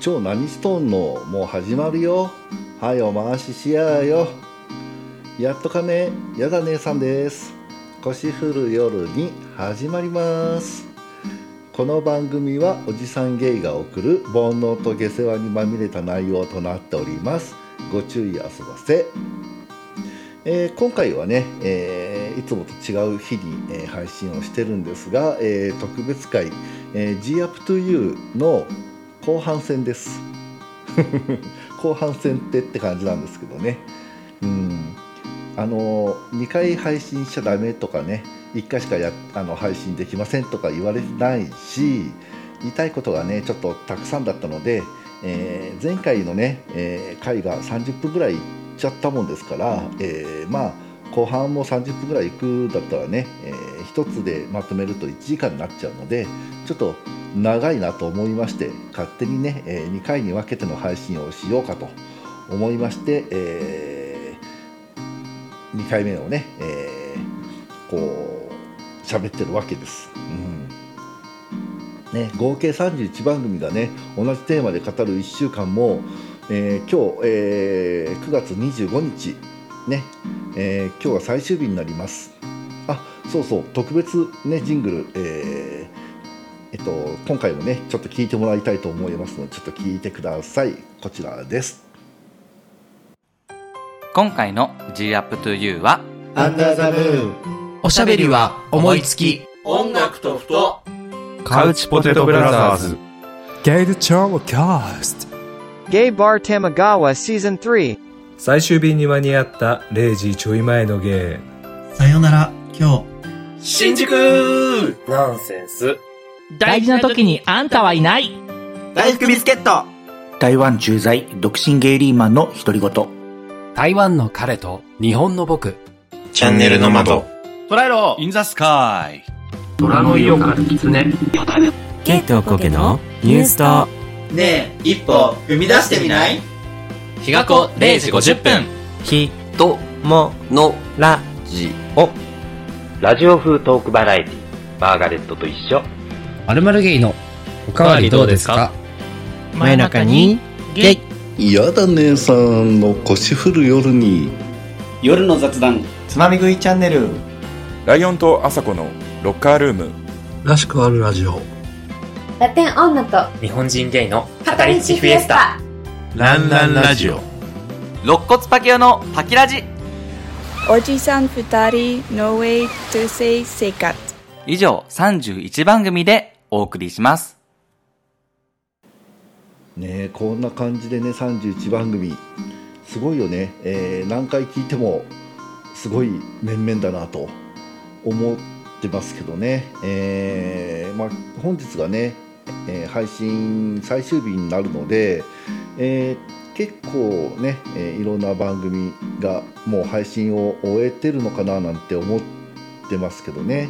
超何ストーンのもう始まるよ。はいお回ししやよ。やっとかね。やだ姉さんです。腰振る夜に始まります。この番組はおじさんゲイが送る煩悩と下世話にまみれた内容となっております。ご注意あそばせ。えー、今回はね、えー、いつもと違う日に、えー、配信をしてるんですが、え特別会、え G up to you の後半戦です。後半戦ってって感じなんですけどね。うん。あの2回配信しちゃダメとかね1回しかやあの配信できませんとか言われないし言いたいことがねちょっとたくさんだったので、えー、前回のね、えー、回が30分ぐらいいっちゃったもんですから、えー、まあ後半も30分ぐらいいくだったらね、えー、1つでまとめると1時間になっちゃうのでちょっと長いなと思いまして勝手にね、えー、2回に分けての配信をしようかと思いまして、えー、2回目をね、えー、こう喋ってるわけです。うんね、合計31番組がね同じテーマで語る1週間も、えー、今日、えー、9月25日ね、えー、今日は最終日になりますあそうそう特別ねジングル、えーえっと、今回もねちょっと聞いてもらいたいと思いますのでちょっと聞いてください。こちらです。今回の G up to you はアンダーザムーン。おしゃべりは思いつき。音楽とふと。カウチポテトブラザーズ。ゲイルチョーキャスト。ゲイバーテマガワシーズン3最終便に間に合った0時ちょい前のゲー。さよなら。今日。新宿ナンセンス大事な時にあんたはいない。大福ビスケット。台湾駐在独身ゲイリーマンの独り言。台湾の彼と日本の僕。チャンネルの窓。捉えろ。インザスカイ。虎の色から狐。ケイトコケのニュースと。ねえ一歩踏み出してみない？日が子0時50分。ひとものラジオラジオ風トークバラエティマーガレットと一緒まるまるゲイのおかわりどうですか？真夜中にゲイ。やだ姉さんの腰振る夜に。夜の雑談。つまみ食いチャンネル。ライオンとアサコのロッカールーム。らしくあるラジオ。ラテン女と日本人ゲイの語りチフィエスタ。ランランラジオ。肋骨パキオのパキラジ。おじさん二人 No way to say 生活。以上31番組でお送りします。ねこんな感じでね31番組すごいよね、えー、何回聞いてもすごい面々だなと思ってますけどね、えーまあ、本日がね、えー、配信最終日になるので、え、結構ね、え、いろんな番組がもう配信を終えてるのかななんて思ってますけどね。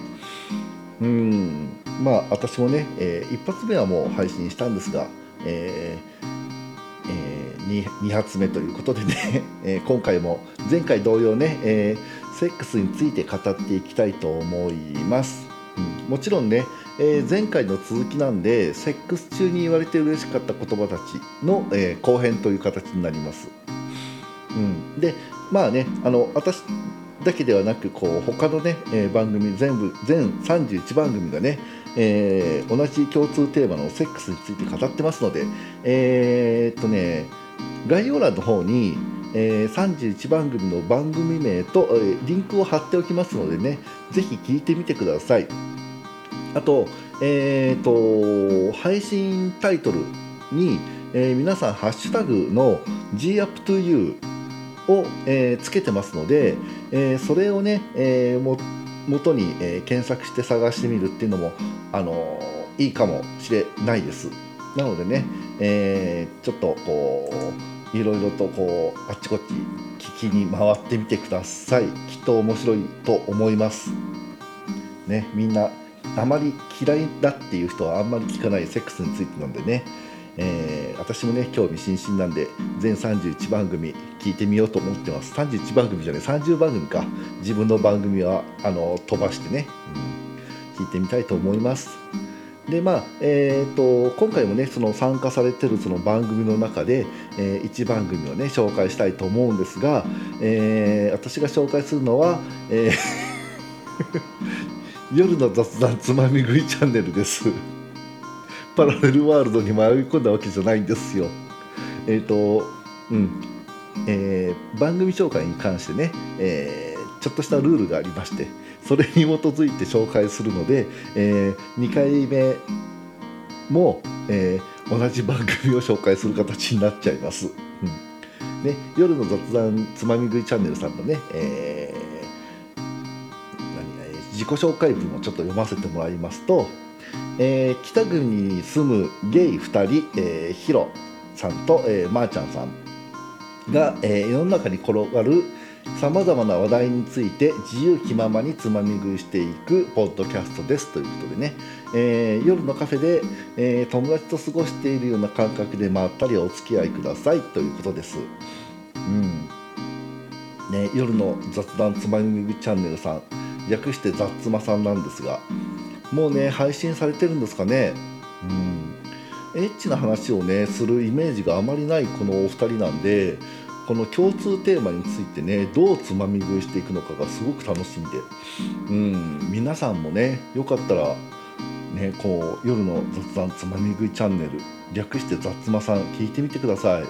うん。まあ私もね、えー、一発目はもう配信したんですが、えーえー、2, 2発目ということでね、えー、今回も前回同様ね、えー、セックスについて語っていきたいと思います、うん、もちろんね、えー、前回の続きなんでセックス中に言われて嬉しかった言葉たちの、えー、後編という形になります、うん、でまあねあの私だけではなくこう他のね、えー、番組全部全31番組がね、えー、同じ共通テーマのセックスについて語ってますのでえー、っとね概要欄の方に、えー、31番組の番組名と、えー、リンクを貼っておきますのでねぜひ聞いてみてください。あとえ、っと配信タイトルに、えー、皆さんハッシュタグの GUpToYou を、えー、つけてますので、えー、それをね、えー、も元に、えー、検索して探してみるっていうのも、あのー、いいかもしれないです。なのでね、えー、ちょっとこういろいろとこうあっちこっち聞きに回ってみてください。きっと面白いと思います。ね、みんなあまり嫌いだっていう人はあんまり聞かないセックスについてなんでね、えー、私もね興味津々なんで全31番組聞いてみようと思ってます。31番組じゃない30番組か。自分の番組はあの飛ばしてね、うん、聞いてみたいと思います。でまあえー、と今回もねその参加されてるその番組の中で、え1番組をね紹介したいと思うんですが、えー私が紹介するのは、えー 夜の雑談つまみ食いチャンネルです。パラレルワールドに迷い込んだわけじゃないんですよ。えっ、とうん。えー番組紹介に関してね、えーちょっとしたルールがありましてそれに基づいて紹介するので、え2回目も、えー同じ番組を紹介する形になっちゃいます。うん。ね、夜の雑談つまみ食いチャンネルさんのね、えー何自己紹介文をちょっと読ませてもらいますと、えー北国に住むゲイ2人、えーヒロさんと、えー、まー、ちゃんさんが、えー世の中に転がるさまざまな話題について自由気ままにつまみ食いしていくポッドキャストですということでね、えー夜のカフェで、えー友達と過ごしているような感覚でまったりお付き合いくださいということです。うんね、夜の雑談つまみ食いチャンネルさん略して雑妻さんなんですがもうね配信されてるんですかね。うん。エッチな話をねするイメージがあまりないこのお二人なんでこの共通テーマについてねどうつまみ食いしていくのかがすごく楽しんで、うん、皆さんもねよかったら、ね、こう夜の雑談つまみ食いチャンネル略して雑妻さん聞いてみてください、う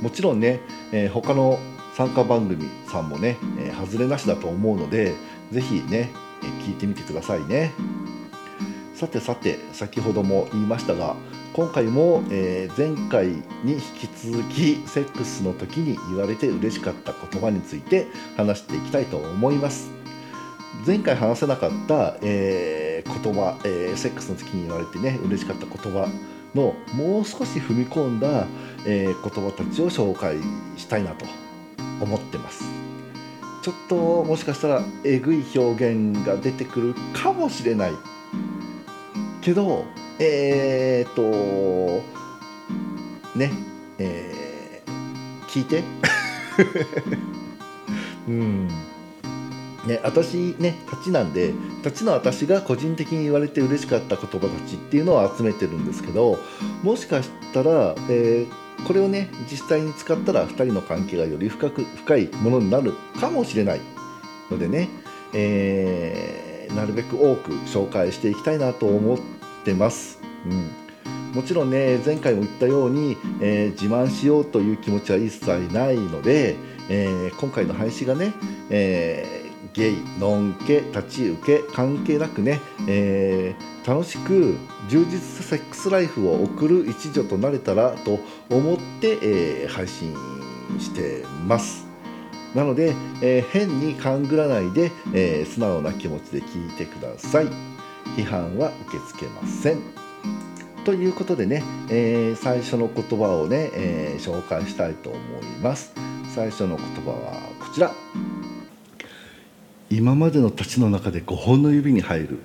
ん。もちろんね、えー他の参加番組さんもね、えー外れなしだと思うのでぜひね、聞いてみてくださいね。さてさて先ほども言いましたが今回も、えー前回に引き続きセックスの時に言われて嬉しかった言葉について話していきたいと思います。前回話せなかった、えー言葉、えーセックスの時に言われてね嬉しかった言葉のもう少し踏み込んだ、え言葉たちを紹介したいなと思ってます。ちょっともしかしたらえぐい表現が出てくるかもしれないけどえー、っとねえー聞いて。うん。ね私ね立ちなんで立ちの私が個人的に言われて嬉しかった言葉たちっていうのを集めてるんですけどもしかしたら、えーこれをね実際に使ったら2人の関係がより深く深いものになるかもしれないのでね、えーなるべく多く紹介していきたいなと思ってます。うんもちろんね前回も言ったように、えー自慢しようという気持ちは一切ないので、えー今回の配信がね、えーゲイ、ノンケ、立ち受け関係なくね、えー楽しく充実したセックスライフを送る一助となれたらと思って、えー配信してます。なので、えー変に勘ぐらないで、え素直な気持ちで聞いてください。批判は受け付けません。ということでね、えー最初の言葉をね、えー紹介したいと思います。最初の言葉はこちら。今までの立ちの中で5本の指に入る。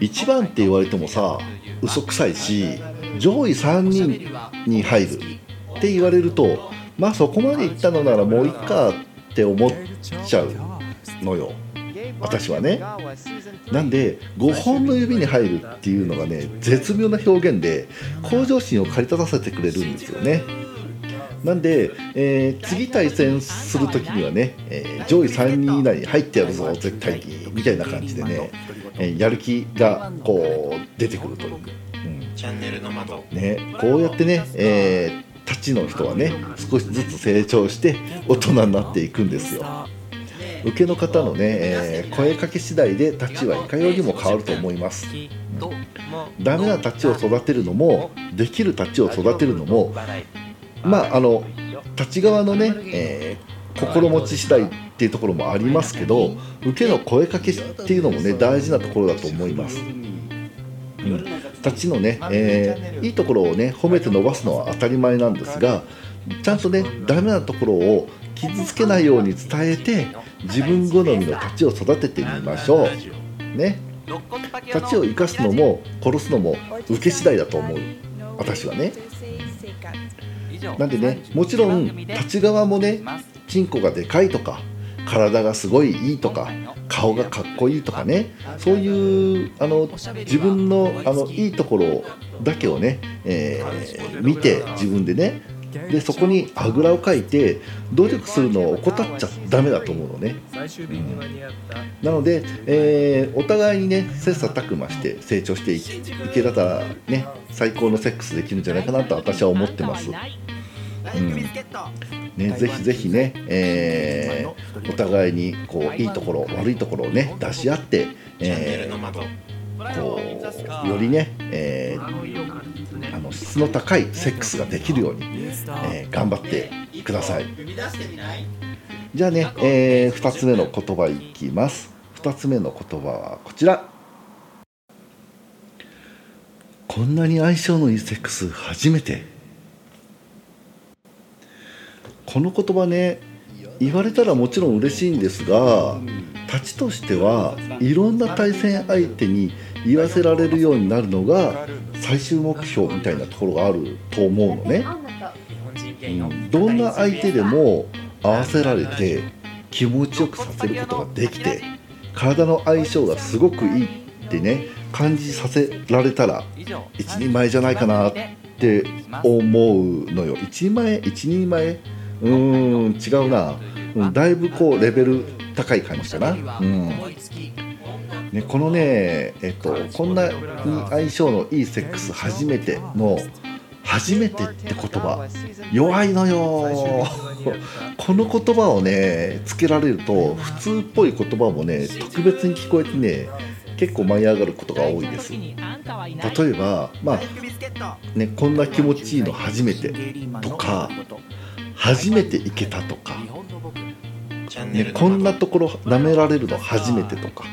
1番って言われてもさ、嘘くさいし、上位3人に入るって言われると、まあそこまでいったのならもういっかって思っちゃうのよ。私はね。なんで5本の指に入るっていうのがね絶妙な表現で向上心を駆り立たせてくれるんですよねなんで、えー次対戦する時にはね、えー上位3人以内に入ってやるぞ絶対にみたいな感じでね、えーやる気がこう出てくるという、チャンネルの窓。ね、こうやってね、えー立ちの人はね少しずつ成長して大人になっていくんですよ。受けの方のね、えー声かけ次第で立ちはいかようにも変わると思います。ダメな立ちを育てるのもできる立ちを育てるのもまああの立ち側のね、えー心持ち次第っていうところもありますけど受けの声かけっていうのもね大事なところだと思います、うん、立ちのね、えーいいところをね褒めて伸ばすのは当たり前なんですがちゃんとねダメなところを傷つけないように伝えて自分好みの立ちを育ててみましょう。ね。立ちを生かすのも殺すのも受け次第だと思う。私はね。なんでねもちろん立ち側もねチンコがでかいとか体がすごいいいとか顔がかっこいいとかねそういうあの自分のあのいいところだけをね、えー見て自分でねでそこにあぐらをかいて努力するのを怠っちゃダメだと思うのね。最終日に間に合ったなので、えーお互いにね切磋琢磨して成長していけたらね最高のセックスできるんじゃないかなと私は思ってます。うんね、ぜひぜひね、えーお互いにこういいところ悪いところをね出し合って、えーこうよりね、えーあの質の高いセックスができるように、え頑張ってください。じゃあね、え2つ目の言葉いきます。2つ目の言葉はこちら。こんなに相性のいいセックス初めて。この言葉ね、言われたらもちろん嬉しいんですが、立ちとしてはいろんな対戦相手に言わせられるようになるのが最終目標みたいなところがあると思うのね。うんどんな相手でも合わせられて気持ちよくさせることができて体の相性がすごくいいってね感じさせられたら一人前じゃないかなって思うのよ。一人前一人前うーん違うな、うん、だいぶこうレベル高い感じかなうん。ね、このね、えっと、こんな相性のいいセックス初めての初めてって言葉。弱いのよ。この言葉をねつけられると普通っぽい言葉もね特別に聞こえてね結構舞い上がることが多いです。例えばまあねこんな気持ちいいの初めてとか初めて行けたとか、ね、こんなところ舐められるの初めてとか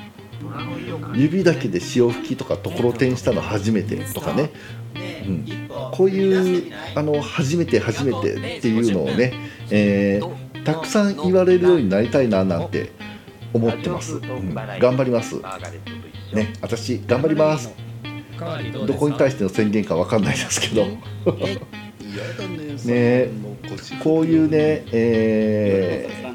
指だけで潮吹きとかところてんしたの初めてとかね、うん、こういうあの初めて初めてっていうのをね、えーたくさん言われるようになりたいななんて思ってます、うん。頑張ります。ね私頑張ります。どこに対しての宣言かわかんないですけど。ねこういうね、えー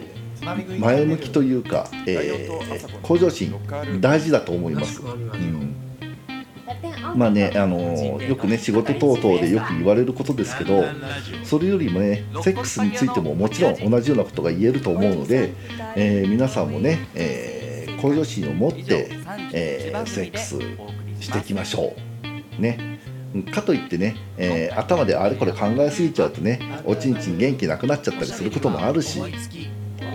前向きというか、えー向上心大事だと思います、うんまあねあのよくね仕事等々でよく言われることですけどそれよりもねセックスについてももちろん同じようなことが言えると思うので、えー皆さんもね、えー向上心を持って、えーセックスしていきましょう。ね。かといってね、えー頭であれこれ考えすぎちゃうとねおちんちん元気なくなっちゃったりすることもあるし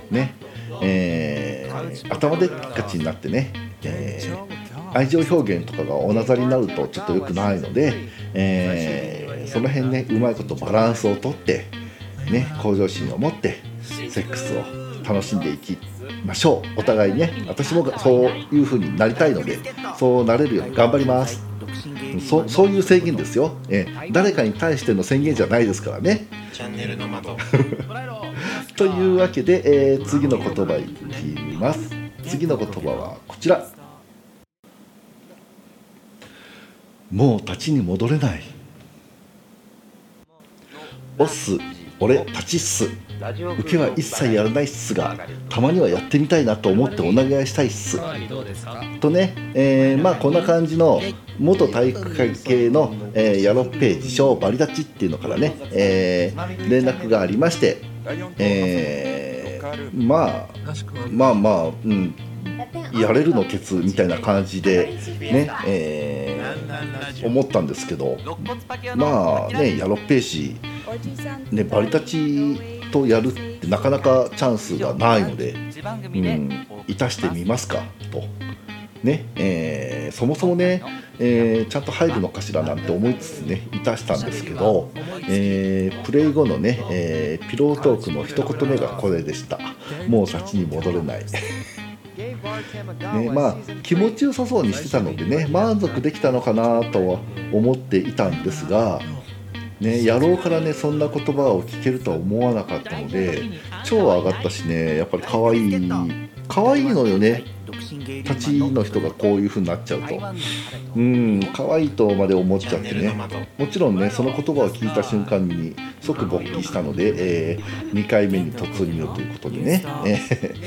ね、えー頭でっかちになってね、えー愛情表現とかがおなざりになるとちょっと良くないので、えーその辺ねうまいことバランスをとってね向上心を持ってセックスを楽しんでいきましょう。お互いにね私もそういう風になりたいのでそうなれるように頑張ります。そそういう制限ですよ、えー誰かに対しての宣言じゃないですからね。チャンネルの窓 というわけで、えー次の言葉いきます。次の言葉はこちらもう立ちに戻れない。オス俺立ちっす。受けは一切やらないっすがたまにはやってみたいなと思ってお願いしたいっす。とね、えーまあこんな感じの元体育会系の、えーヤロッペー自称バリダチっていうのからね、えー連絡がありまして、えーまあまあまあ、うん、やれるのケツみたいな感じでね、えー思ったんですけどまあねヤロッペー氏ねバリダチとやるってなかなかチャンスがないので、うん、いたしてみますかと。ねえーそもそもね、えーちゃんと入るのかしらなんて思いつつねいたしたんですけど、えープレイ後のね、えーピロートークの一言目がこれでした。もう先に戻れない。ねまあ気持ちよさそうにしてたのでね満足できたのかなとは思っていたんですがね野郎からねそんな言葉を聞けるとは思わなかったので超上がったしねやっぱり可愛い可愛いのよね。立ちの人がこういう風になっちゃうと。うん可愛いとまで思っちゃってね。もちろんねその言葉を聞いた瞬間に即勃起したので、えー、2回目に突入ということでね、えー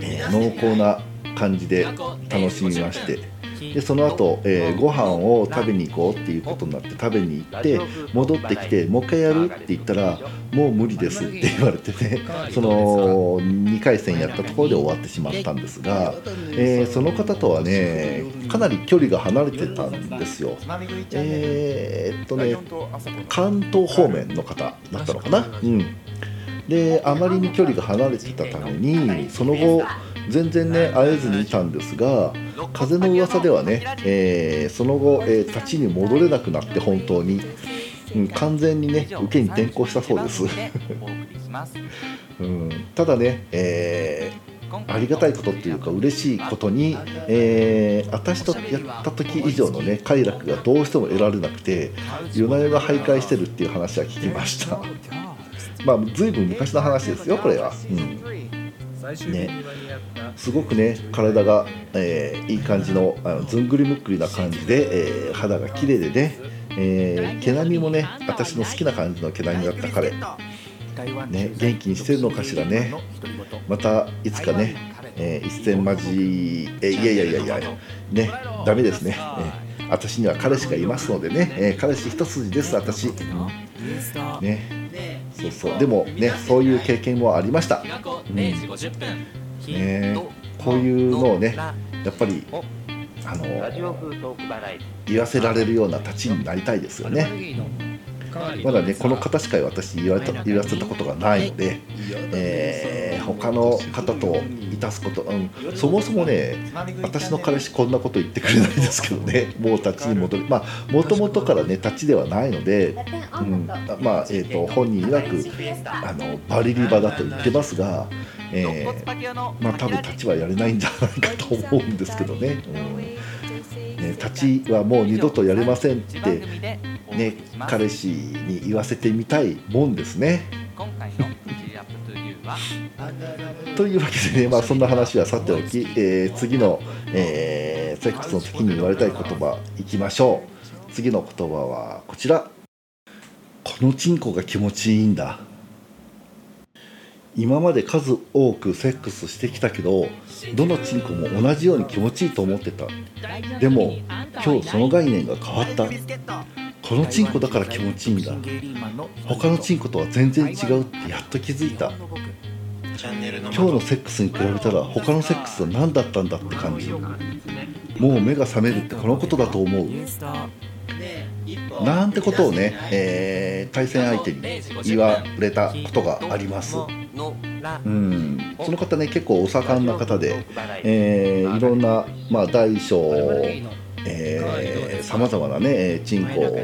えー、濃厚な感じで楽しみましてでその後、えー、ご飯を食べに行こうっていうことになって食べに行って戻ってきてもう一回やるって言ったらもう無理ですって言われてね その2回戦やったところで終わってしまったんですが、えー、その方とはねかなり距離が離れてたんですよ。えー、っとね関東方面の方だったのかな？うん。であまりに距離が離れてたためにその後全然ね会えずにいたんですが風の噂ではね、えー、その後、えー、立ちに戻れなくなって本当に、うん、完全にね受けに転向したそうです、うん、ただね、えー、ありがたいことっていうか嬉しいことに、えー、私とやった時以上のね快楽がどうしても得られなくて夜な夜な徘徊してるっていう話は聞きました。まあ随分昔の話ですよこれは、うんね、すごくね体が、えー、いい感じのあのずんぐりむっくりな感じで、えー、肌が綺麗でね、えー、毛並みもね私の好きな感じの毛並みだった彼、ね、元気にしてるのかしらね。またいつかね、えー、一戦交じえいやいやいやいやねダメですね、えー、私には彼氏がいますのでね、えー、彼氏一筋です私、ねそうそう。でもねそういう経験もありました、うん。ね、こういうのをねやっぱりあの言わせられるような立ちになりたいですよねまだねこの方しか私言われた言わせたことがないので、えー、他の方といたすこと、うん、そもそもね私の彼氏こんなこと言ってくれないですけどねもう立ちに戻る。まあもともとからね立ちではないので、うん、まあ、えーと、本人曰くあのバリリバだと言ってますが、えー、まあ多分立ちはやれないんじゃないかと思うんですけどね。うん。ね、立ちはもう二度とやれませんってね彼氏に言わせてみたいもんですね。というわけでね、まあ、そんな話はさておき、えー、次の、えー、セックスの時に言われたい言葉いきましょう。次の言葉はこちら。このチンコが気持ちいいんだ。今まで数多くセックスしてきたけどどのチンコも同じように気持ちいいと思ってた。でも今日その概念が変わったこのチンコだから気持ちいいんだ。他のチンコとは全然違うってやっと気づいた。今日のセックスに比べたら他のセックスは何だったんだって感じ。もう目が覚めるってこのことだと思う。なんてことをね、えー、対戦相手に言われたことがあります。うん、その方ね結構お盛んな方で、えー、いろんな、まあ、大小さまざまなねチンコを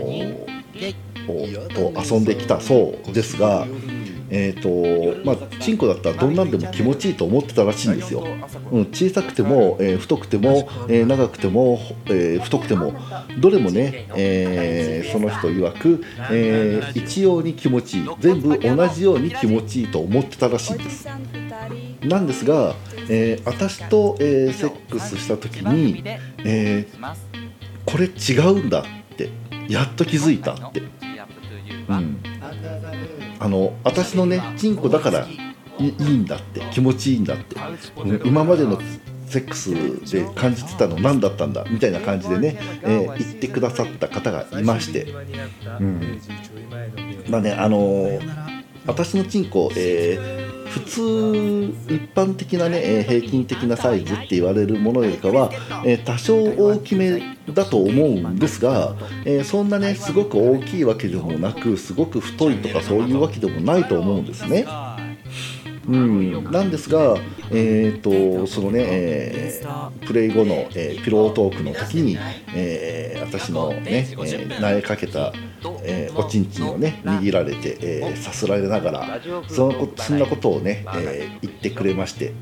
と遊んできたそうですが、えーとまあ、チンコだったらどんなんでも気持ちいいと思ってたらしいんですよ、うん、小さくても、えー、太くても、えー、長くても、えー、太くてもどれもね、えー、その人曰く、えー、一様に気持ちいい全部同じように気持ちいいと思ってたらしいんです。なんですが、えー、私と、えー、セックスした時に、えー、これ違うんだってやっと気づいたって、うん、あの私のねチンコだからいいんだって気持ちいいんだって、今までのセックスで感じてたの何だったんだみたいな感じでね、えー、言ってくださった方がいまして、うん、まあねあのー、私のチンコ、えー、普通一般的なねえ平均的なサイズって言われるものよりかは、え多少大きめだと思うんですが、えそんなねすごく大きいわけでもなくすごく太いとかそういうわけでもないと思うんですね。うん、なんですが、えーとそのね、えー、プレイ後の、えー、ピロートークの時に、えー、私のね、えー、苗かけた、えー、おちんちんをね握られて、えー、さすられながらそのそんなことをね、えー、言ってくれまして、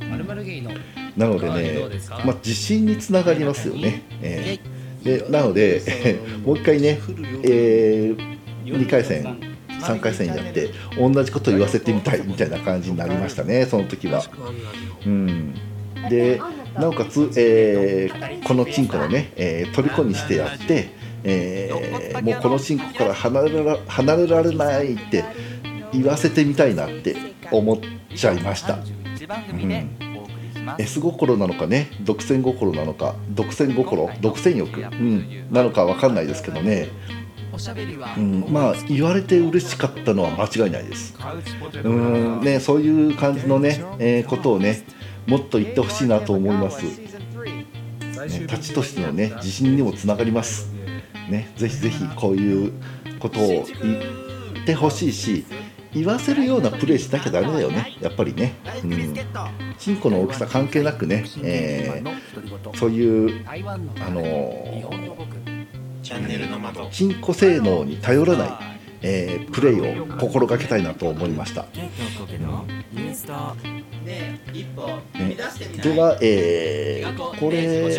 なのでね、まあ、自信につながりますよね。えー、でなので、えー、もう一回ね、えー、2回戦3回戦やって同じこと言わせてみたいみたいな感じになりましたねその時は。うん、でなおかつ、えー、このチンコのね、えー、虜にしてやって、えー、もうこのチンコから離れら離れられないって言わせてみたいなって思っちゃいました、うん、S 心なのかね独占心なのか独占心独占欲、うん、なのか分かんないですけどね。うん、まあ言われて嬉しかったのは間違いないです。うんねそういう感じのね、えーことをねもっと言ってほしいなと思います。ね、立ちとしてのね自信にもつながります。ねぜひぜひこういうことを言ってほしいし。言わせるようなプレーしなきゃダメだよね、やっぱりね。うん。チンコの大きさ関係なくね、えー、そういう、あのーチャンネルの窓チンコ性能に頼らない、えー、プレイを心がけたいなと思いました。ね、では、えー、これ、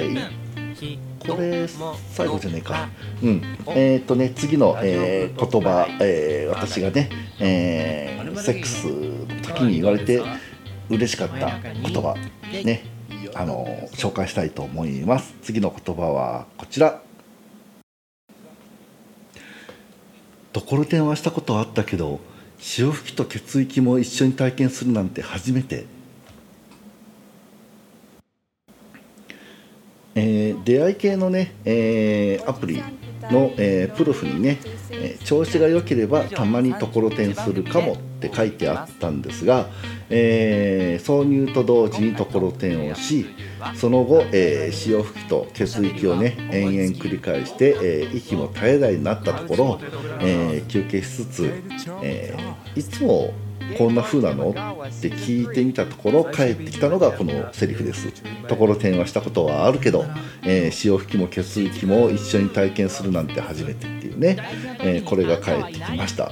これ最後じゃないか。うん。えっ、ー、とね、次の、えー、言葉、えー、私がね、えー、セックスの時に言われて嬉しかった言葉、ね、あの、紹介したいと思います。次の言葉はこちら。ところてんはしたことはあったけど潮吹きと血液も一緒に体験するなんて初めて、えー、出会い系のね、えー、アプリの、えー、プロフにね、え調子が良ければたまにところてんするかもって書いてあったんですが、え挿入と同時にところてんをしその後、えー、潮吹きと血液をね延々繰り返して、えー、息も絶え絶えになったところ、えー、休憩しつつ、えいつもこんな風なの？って聞いてみたところ帰ってきたのがこのセリフです。ところてんはしたことはあるけど、え潮吹きも血液も一緒に体験するなんて初めてっていうね、えこれが帰ってきました、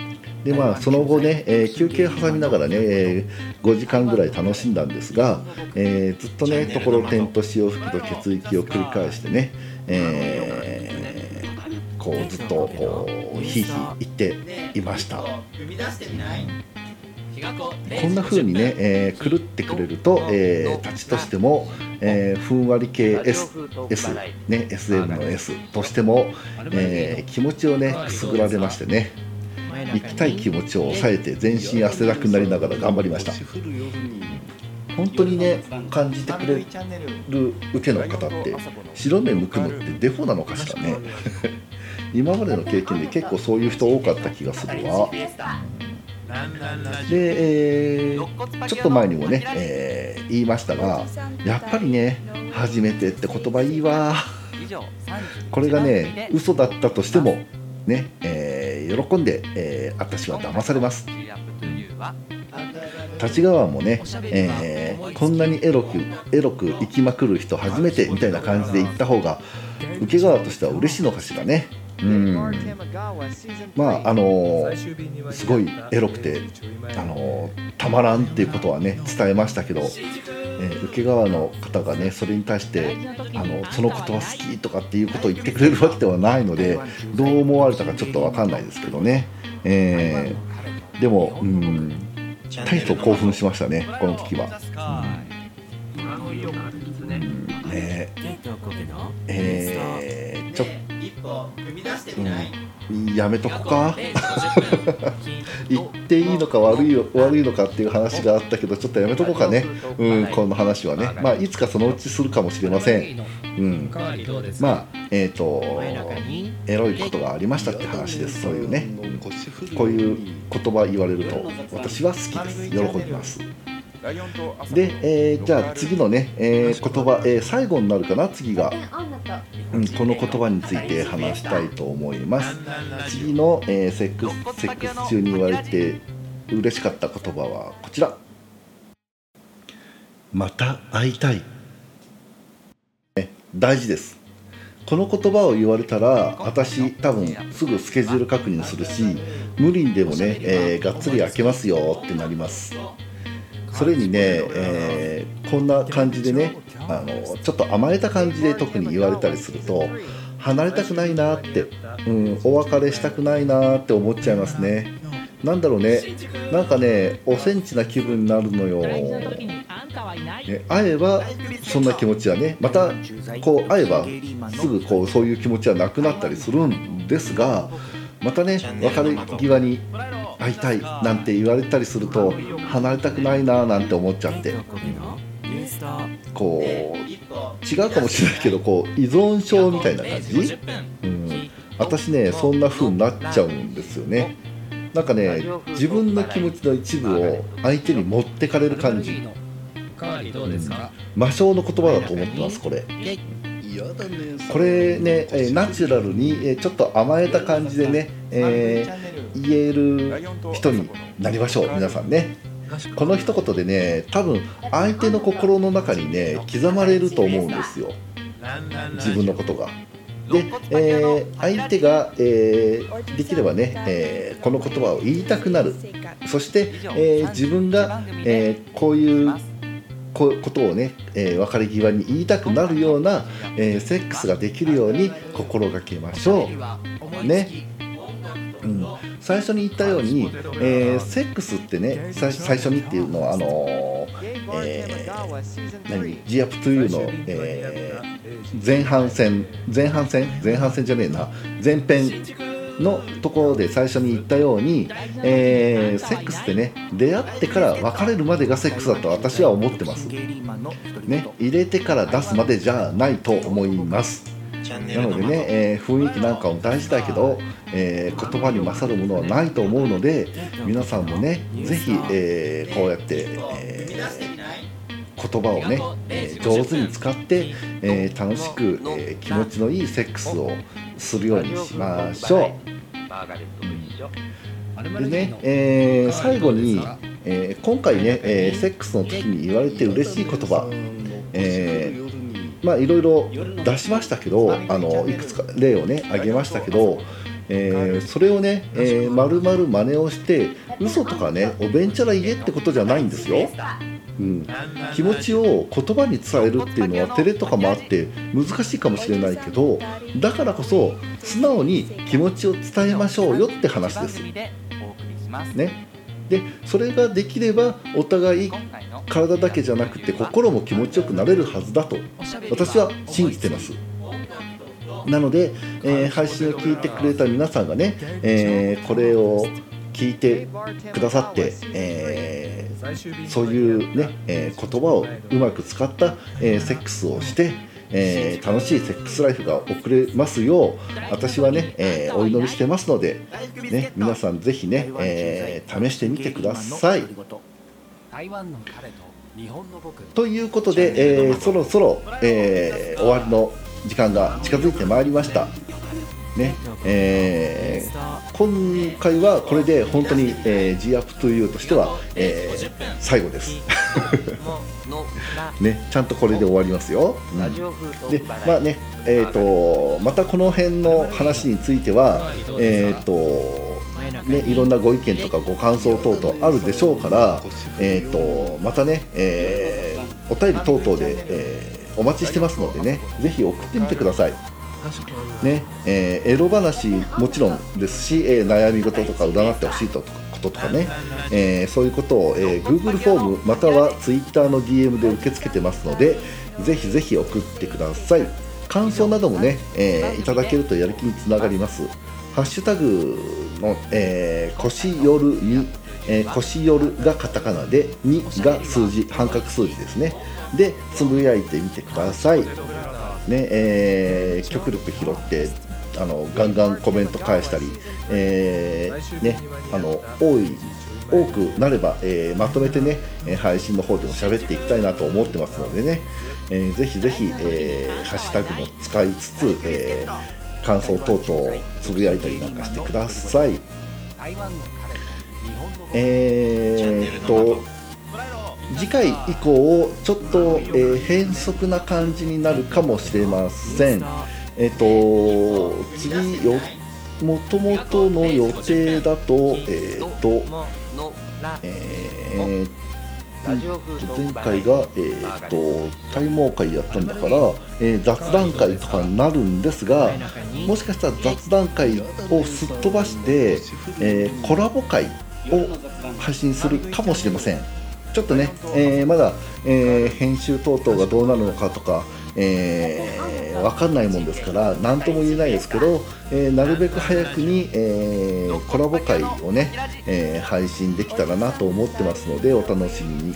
うんでまあその後ね、えー、休憩挟みながらね、えー、5時間ぐらい楽しんだんですが、えー、ずっとねところてんと潮吹きと血液を繰り返してね、えー、こうずっとこうひいひい言っていました。こんな風にね、えー、狂ってくれると、えー、立ちとしても、えー、ふんわり系 S, S ね SM の S としても、えー、気持ちをねくすぐられましてね行きたい気持ちを抑えて全身汗だくになりながら頑張りました。本当にね感じてくれる受けの方って白目向くのってデフォなのかしらね。今までの経験で結構そういう人多かった気がするわ。で、えー、ちょっと前にもね、えー、言いましたがやっぱりね初めてって言葉いいわ。これがね嘘だったとしてもね、えー、喜んで、えー、私は騙されます。立川もね、えー、こんなにエロくエロく行きまくる人初めてみたいな感じで行った方が受け側としては嬉しいのかしらね。うんまああのー、すごいエロくて、あのー、たまらんっていうことはね伝えましたけど、えー、受け側の方がねそれに対してあのそのことは好きとかっていうことを言ってくれるわけではないのでどう思われたかちょっと分かんないですけどね、えー、でもうん大層興奮しましたねこの時は。うん、ね。えー、ちょっとうん、やめとこか。言っていいのか悪い悪いのかっていう話があったけどちょっとやめとこうかね、うん、この話はね、まあ、いつかそのうちするかもしれません、うん、まあえっ、ー、とエロいことがありましたって話です。そういうね。こういう言葉言われると私は好きです。喜びますで、えー、じゃあ次のね、えー、言葉、えー、最後になるかな？次が、うん、この言葉について話したいと思います。次の、えー、セックスセックス中に言われて嬉しかった言葉はこちら。また会いたい、ね、大事です。この言葉を言われたら私多分すぐスケジュール確認するし無理にでもね、えー、がっつり開けますよってなりますそれにね、えー、こんな感じでねあのちょっと甘えた感じで特に言われたりすると離れたくないなって、うん、お別れしたくないなって思っちゃいますね。なんだろうねなんかねおセンチな気分になるのよ。ね、会えばそんな気持ちはねまたこう会えばすぐこうそういう気持ちはなくなったりするんですがまたね別れ際に会いたいなんて言われたりすると離れたくないななんて思っちゃって。こう違うかもしれないけどこう依存症みたいな感じ、うん、私ねそんな風になっちゃうんですよね。なんかね自分の気持ちの一部を相手に持ってかれる感じ。うん。魔性の言葉だと思ってますこれ。これね、えーナチュラルに、えーちょっと甘えた感じでね、えー言える人になりましょう皆さんね。この一言でね多分相手の心の中にね刻まれると思うんですよ。自分のことが。で、えー相手が、えーできればね、えーこの言葉を言いたくなる。そして、えー自分が、えーこういうこことをね、えー別れ際に言いたくなるような、えーセックスができるように心がけましょう。ね、うん、最初に言ったように、えーセックスってね最初にっていうのはあのーえー何？G アップトゥーの、えー前半戦前半戦？前半戦じゃねえな。前編。のところで最初に言ったように、えーセックスってね出会ってから別れるまでがセックスだと私は思ってます。ね入れてから出すまでじゃないと思います。なのでね、えー雰囲気なんかも大事だけど、えー言葉に勝るものはないと思うので皆さんもねぜひ、えーこうやって、えー言葉をね、えー上手に使って、えー楽しく、えー気持ちのいいセックスをするようにしましょう。でね、えー最後に、えー今回ね、えーセックスの時に言われて嬉しい言葉、えーまあいろいろ出しましたけどあのいくつか例をね挙げましたけど、えーそれをね、えー、丸々真似をして嘘とかねおべんちゃら言えってことじゃないんですよ。うん、気持ちを言葉に伝えるっていうのは照れとかもあって難しいかもしれないけどだからこそ素直に気持ちを伝えましょうよって話です。ね、でそれができればお互い体だけじゃなくて心も気持ちよくなれるはずだと私は信じてます。なので、えー配信を聞いてくれた皆さんがね、えーこれを聞いてくださって、えーそういうね、えー言葉をうまく使った、えーセックスをして、えー楽しいセックスライフが送れますよう私はね、えーお祈りしてますので、ね、皆さんぜひね、えー試してみてください。台湾の彼と日本の僕ということで、えーそろそろ、えー終わりの時間が近づいてまいりました。ねえー今回はこれで本当に、えー、G アップ to you としては、えー最後です。ね、ちゃんとこれで終わりますよ。うんで、まあね、えっ、と、またこの辺の話については、えっ、と、ね、いろんなご意見とかご感想等々あるでしょうから、えっ、と、またね、えーお便り等々で、えーお待ちしてますのでね、ぜひ送ってみてください。ねえーエロ話もちろんですし、えー悩み事とか占ってほしいとこととかね、えーそういうことを、えー Google フォームまたは Twitter の DM で受け付けてますのでぜひぜひ送ってください。感想などもね、えーいただけるとやる気につながります。ハッシュタグの、えー、腰夜に、えー、腰夜がカタカナで2が数字半角数字ですね。でつぶやいてみてください。ねえー極力拾ってあのガンガンコメント返したり、えーね、あの多い多くなれば、えーまとめてねえー配信の方でも喋っていきたいなと思ってますのでね、えーぜひぜひ、えーハッシュタグも使いつつ、えー感想等々つぶやいたりなんかしてください。えーっと次回以降ちょっと、えー変則な感じになるかもしれません。えっ、と次よもともとの予定だとえっ、とえー前回が、えー、と体毛会やったんだから、えー雑談会とかになるんですがもしかしたら雑談会をすっ飛ばして、えーコラボ会を配信するかもしれません。ちょっとね、えーまだ、えー編集等々がどうなるのかとか、えー、分かんないもんですから何とも言えないですけど、えーなるべく早くに、えーコラボ会をね、えー配信できたらなと思ってますのでお楽しみに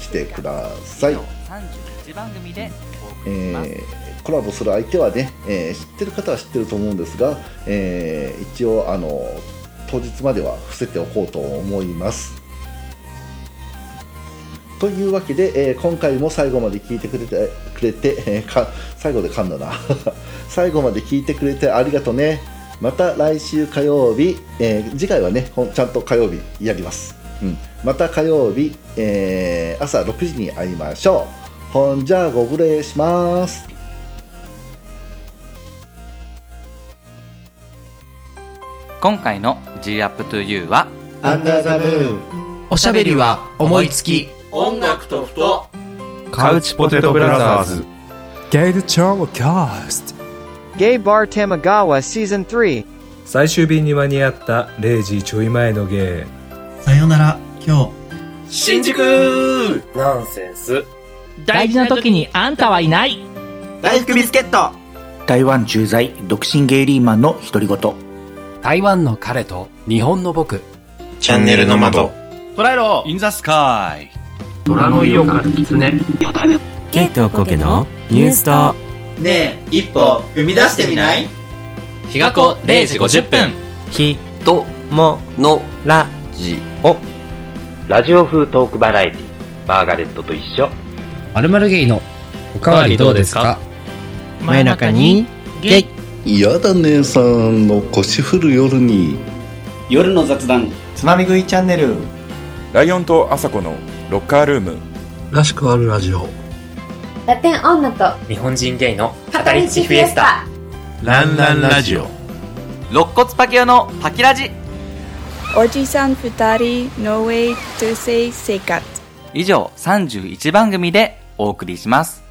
してください。31番組でお送りします。えーコラボする相手はね、えー知ってる方は知ってると思うんですが、えー一応あの当日までは伏せておこうと思います。というわけで、えー今回も最後まで聞いてくれてくれて、えーか最後で噛んだな。最後まで聞いてくれてありがとね。また来週火曜日、えー次回はねほんちゃんと火曜日やります、うん、また火曜日、えー朝6時に会いましょう。ほんじゃあご無礼します。今回の G Up to You は、アンダーザムーンおしゃべりは思いつき。音楽とふと。カウチポテトブラザーズ。ゲイルチョーキャスト。Gay Bar Tamagawa Season 3最終便に間に合った0時ちょい前の芸さよなら、今日。新宿。ナンセンス。大事な時にあんたはいない。大福ビスケット。台湾駐在独身ゲイリーマンの独り言。台湾の彼と日本の僕。チャンネルの窓。捉えろ。インザスカイ虎の色から狐。ケイトコケのニュースとねえ一歩踏み出してみない？日が子0時50分。ひとものラジオ。ラジオ風トークバラエティマーガレットと一緒。まるまるゲイのおかわりどうですか？真夜中にゲイ。嫌だ姉さんの腰振る夜に。夜の雑談つまみ食いチャンネル。ライオンとアサコのロッカールーム。らしくあるラジオ。ラテン女と日本人ゲイの語り口フィエスタ。ランランラジオ。肋骨パキオのパキラジ。おじさん二人 No way to say 生活。以上31番組でお送りします。